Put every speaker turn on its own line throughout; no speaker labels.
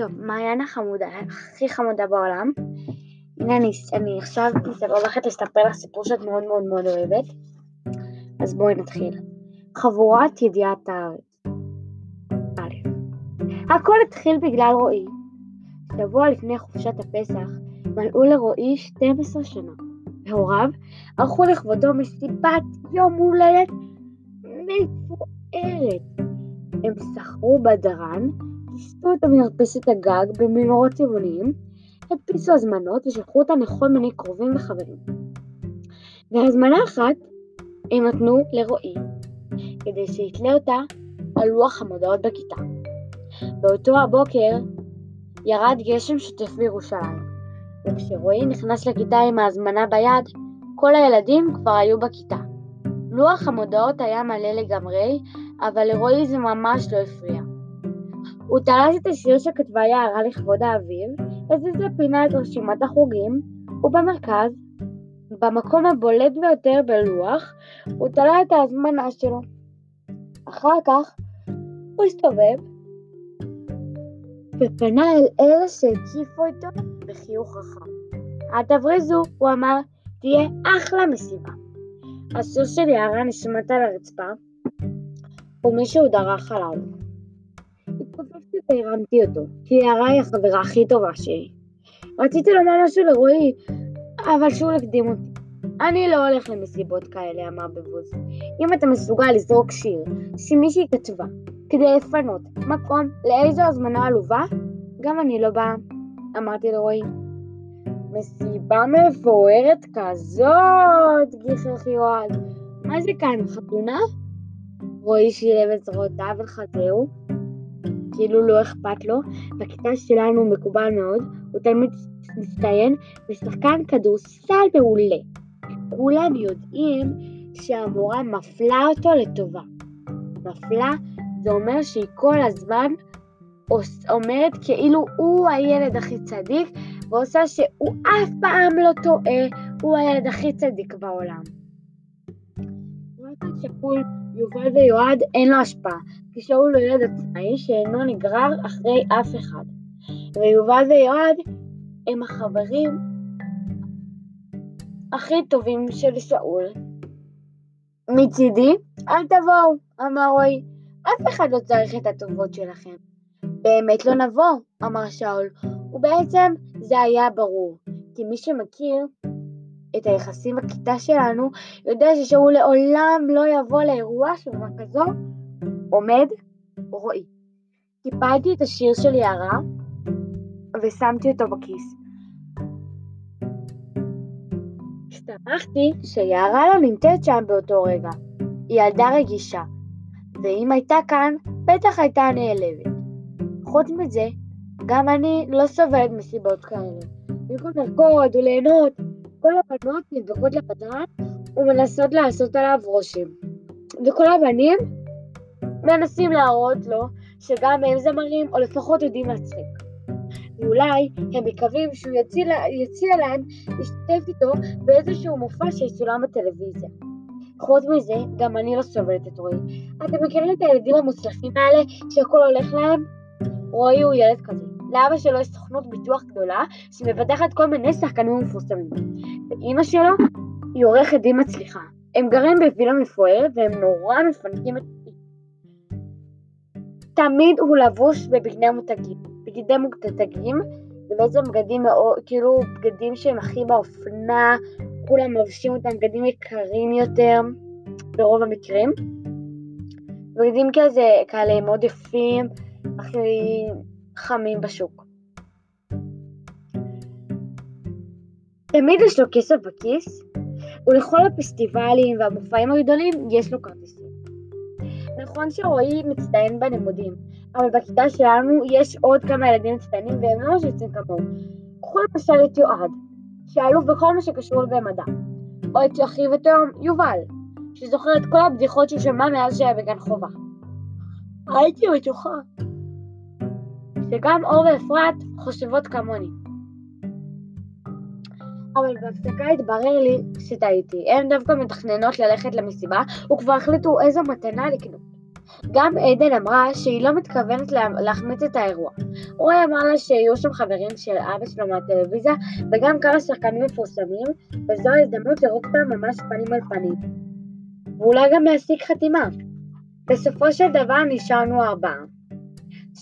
טוב, מעיין החמודה, הכי חמודה בעולם. הנה אני, אני עכשיו הולכת לספר לך סיפור שאת מאוד מאוד מאוד אוהבת. אז בואי נתחיל. חבורת ידיעת הארץ. א', הכל התחיל בגלל רועי. שבוע לפני חופשת הפסח מלאו לרועי 12 שנה, והוריו ערכו לכבודו מסיבת יום הולדת מפוארת. הם סחרו בדרן, כיסו את המרפסת הגג במנורות צבעוניים, הדפיסו הזמנות ושלחו אותן לכל מיני קרובים וחברים. והזמנה אחת הם נתנו לרועי, כדי שיתלה אותה על לוח המודעות בכיתה. באותו הבוקר ירד גשם שוטף בירושלים, וכשרועי נכנס לכיתה עם ההזמנה ביד, כל הילדים כבר היו בכיתה. לוח המודעות היה מלא לגמרי, אבל לרועי זה ממש לא הפריע. הוא תלש את השיר שכתבה יערה לכבוד האביב, הזיז לפינה את רשימת החוגים, ובמרכז, במקום הבולט ביותר בלוח, הוא תלה את ההזמנה שלו. אחר כך הוא הסתובב ופנה אל אלה שהקיפו איתו בחיוך רחב. אל תבריזו, הוא אמר, תהיה אחלה מסיבה. הסוס של יערה נשמט על הרצפה, ומישהו דרך עליו. והרמתי אותו, כי יערה היא החברה הכי טובה שלי. רציתי לומר משהו לרועי, אבל שוב הקדים אותי. אני לא הולך למסיבות כאלה, אמר בבוז. אם אתה מסוגל לזרוק שיר שמישהי כתבה כדי לפנות מקום לאיזו הזמנה עלובה, גם אני לא באה, אמרתי לרועי. מסיבה מפוארת כזאת, גיחך יועד. מה זה כאן, חתונה? רועי שילב את זרועותיו על חזהו, כאילו לא אכפת לו. בכיתה שלנו מקובל מאוד, הוא תלמיד מצטיין ושחקן כדורסל מעולה. כולם יודעים שהמורה מפלה אותו לטובה. מפלה זה אומר שהיא כל הזמן אומרת כאילו הוא הילד הכי צדיק ועושה שהוא אף פעם לא טועה, הוא הילד הכי צדיק בעולם. שפול יובל ויועד אין לו השפעה, כשאול הוא ילד עצמאי שאינו נגרר אחרי אף אחד. ויובל ויועד הם החברים הכי טובים של שאול. מצידי, אל תבואו, אמר רועי, אף אחד לא צריך את הטובות שלכם. באמת לא נבוא, אמר שאול, ובעצם זה היה ברור, כי מי שמכיר את היחסים בכיתה שלנו, יודע ששאול לעולם לא יבוא לאירוע שבמה כזו עומד רועי. קיפלתי את השיר של יערה ושמתי אותו בכיס. הסתמכתי שיערה לא נמצאת שם באותו רגע. היא ילדה רגישה, ואם הייתה כאן, בטח הייתה נעלבת. חוץ מזה, גם אני לא סובלת מסיבות כאלה. במקום לרקוד וליהנות, כל הבנות נדבקות לבדרן ומנסות לעשות עליו רושם. וכל הבנים מנסים להראות לו שגם הם זמרים, או לפחות יודעים להצחיק. ואולי הם מקווים שהוא יציע, יציע להם להשתתף איתו באיזשהו מופע שיצולם בטלוויזיה. חוץ מזה, גם אני לא סובלת את רועי. אתם מכירים את הילדים המוצלחים האלה שהכל הולך להם? רועי הוא ילד כזה. לאבא שלו יש סוכנות ביטוח גדולה שמבטחת כל מיני שחקנים מפורסמים. ואימא שלו היא עורכת דין מצליחה. הם גרים בווילה מפוארת והם נורא מפנקים את... תמיד הוא לבוש בבגדי מותגים. בגדי מותגים, ובעצם בגדים מאוד, כאילו בגדים שהם הכי באופנה, כולם לובשים אותם בגדים יקרים יותר, ברוב המקרים. בגדים כזה, כאלה מאוד יפים, הכי חמים בשוק. תמיד יש לו כסף בכיס, ולכל הפסטיבלים והמופעים הגדולים יש לו כרטיסים. נכון שרועי מצטיין בלימודים, אבל בכיתה שלנו יש עוד כמה ילדים מצטיינים והם לא יוצאים כמוהו. קחו למשל את יועד, שאלוף בכל מה שקשור במדע, או את אחיו התאום יובל, שזוכר את כל הבדיחות שהוא שמע מאז שהיה בגן חובה. הייתי בטוחה שגם אור ואפרת חושבות כמוני. אבל בהפסקה התברר לי שטעיתי. הן דווקא מתכננות ללכת למסיבה, וכבר החליטו איזו מתנה לקנות. גם עדן אמרה שהיא לא מתכוונת להחמיץ את האירוע. רועי אמר לה שיהיו שם חברים של אבא שלו מהטלוויזיה וגם כמה שחקנים מפורסמים, וזו ההזדמנות לראות אותם ממש פנים על פנים. ואולי גם להשיג חתימה. בסופו של דבר נשארנו ארבעה.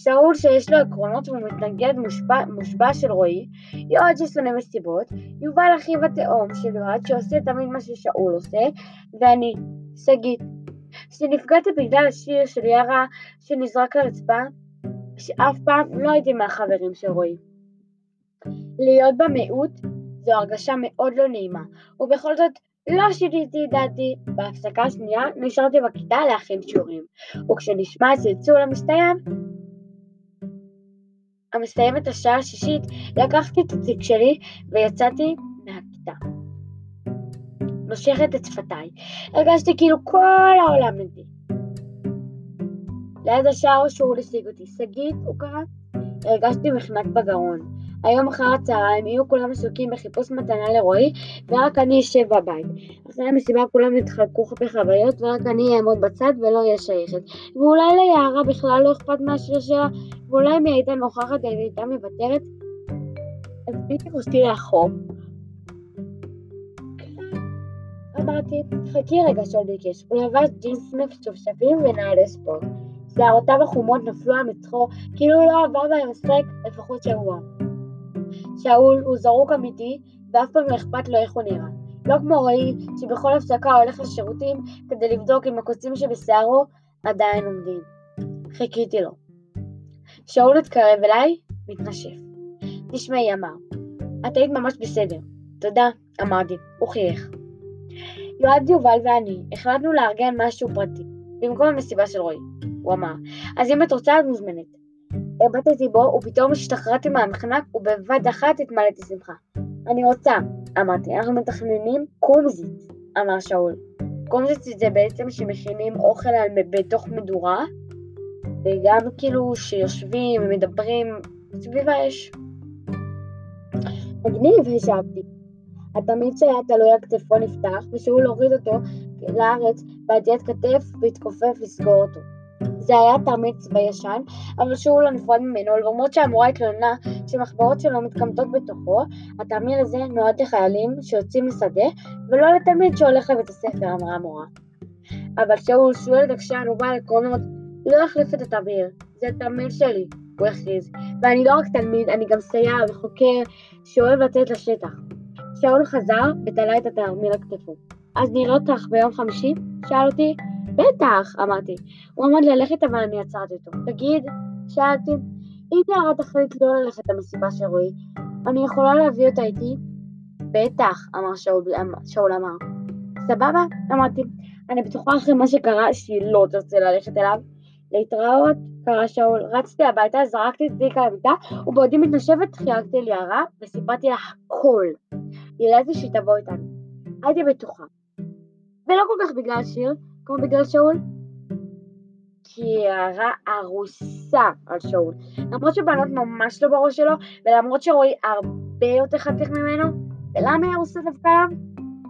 שאול שיש לו עקרונות והוא מתנגד מושבע, מושבע של רועי, יועד ששונא מסיבות, יובל אחיו התאום של יועד שעושה תמיד מה ששאול עושה, ואני, שגית, שנפגעתי בגלל השיר של יארה שנזרק לרצפה, שאף פעם לא הייתי מהחברים של רועי. להיות במיעוט זו הרגשה מאוד לא נעימה, ובכל זאת לא שיניתי את דעתי. בהפסקה השנייה נשארתי בכיתה להכין שיעורים, וכשנשמע צלצול המסתיים, המסתיים את השעה השישית, לקחתי את התיק שלי ויצאתי מהכיתה. נושכת את שפתיי. הרגשתי כאילו כל העולם נגדי. ליד השער שאול השיג אותי. שגית, הוא קרא? הרגשתי מחנק בגרון. היום אחר הצהריים יהיו כולם עסוקים בחיפוש מתנה לרועי, ורק אני אשב בבית. אחרי המסיבה כולם יתחלקו בחוויות, ורק אני אעמוד בצד ולא אהיה שייכת. ואולי ליערה בכלל לא אכפת מהשיר שלה, ואולי אם היא הייתה נוכחת היא הייתה מוותרת. אז פתאום אותי לאחור. אמרתי, חכי רגע שאול ביקש. הוא לבש ג'ינס משופשפים ונעלי ספורט. שערותיו החומות נפלו על מצחו, כאילו לא עבר בהם משחק לפחות שבוע. שאול הוא זרוק אמיתי, ואף פעם לא אכפת לו איך הוא נראה. לא כמו רועי, שבכל הפסקה הולך לשירותים כדי לבדוק אם הקוצים שבשערו עדיין עומדים. חיכיתי לו. שאול התקרב אליי, מתנשף. תשמעי, אמר, את היית ממש בסדר. תודה, אמרתי, הוא חייך. יועד יובל ואני החלטנו לארגן משהו פרטי, במקום המסיבה של רועי, הוא אמר. אז אם את רוצה, את מוזמנת. הבטתי בו, ופתאום השתחררתי מהמחנק, ובבת אחת התמלאתי שמחה. אני רוצה, אמרתי, אנחנו מתכננים קומזיץ, אמר שאול. קומזיץ זה בעצם שמכינים אוכל על, בתוך מדורה, וגם כאילו שיושבים ומדברים סביב האש. מגניב, השבתי. התמיד שהיה תלוי על כתפו נפתח, ושהוא להוריד אותו לארץ בעטיית כתף והתכופף לסגור אותו. זה היה תרמיל צבאי ישן, אבל שהוא לא נפרד ממנו, למרות שהמורה התלוננה שמחברות שלו מתקמטות בתוכו, התרמיל הזה נועד לחיילים שיוצאים לשדה, ולא לתלמיד שהולך לבית הספר, אמרה המורה. אבל שאול, שהוא ילד עקשן ובעל עקרונות, לא החליף את התרמיל, זה התרמיל שלי, הוא הכריז. ואני לא רק תלמיד, אני גם סייר וחוקר שאוהב לצאת לשטח. שאול חזר ותלה את התרמיל על כתפו. אז נראה אותך ביום חמישי? שאל אותי. בטח, אמרתי. הוא עמד ללכת אבל אני עצרתי אותו. תגיד, שאלתי, אם יערה תחליט לא ללכת למסיבה של רועי, אני יכולה להביא אותה איתי? בטח, אמר שאול, שאול אמר. סבבה? אמרתי. אני בטוחה אחרי מה שקרה שהיא לא תרצה ללכת אליו. להתראות, קרא שאול. רצתי הביתה, זרקתי את תיק על המיטה, ובעודי מתנשבת חייגתי ליערה וסיפרתי לה הכל. ידעתי שהיא תבוא איתנו. הייתי בטוחה. ולא כל כך בגלל שיר, כמו בגלל שאול. כי יערה ארוסה על שאול. למרות שבנות ממש לא בראש שלו, ולמרות שרועי הרבה יותר חתיך ממנו, ולמה היא ארוסה דווקא עליו?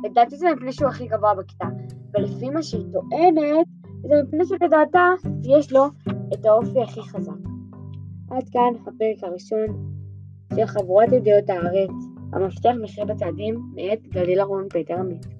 לדעתי זה מפני שהוא הכי גבוה בכיתה. ולפי מה שהיא טוענת, זה מפני שלדעתה יש לו את האופי הכי חזק. עד כאן הפרק הראשון של חבורת ידיעות הארץ, המפתח מחיר בצעדים מאת גליל אהרון פטר עמית.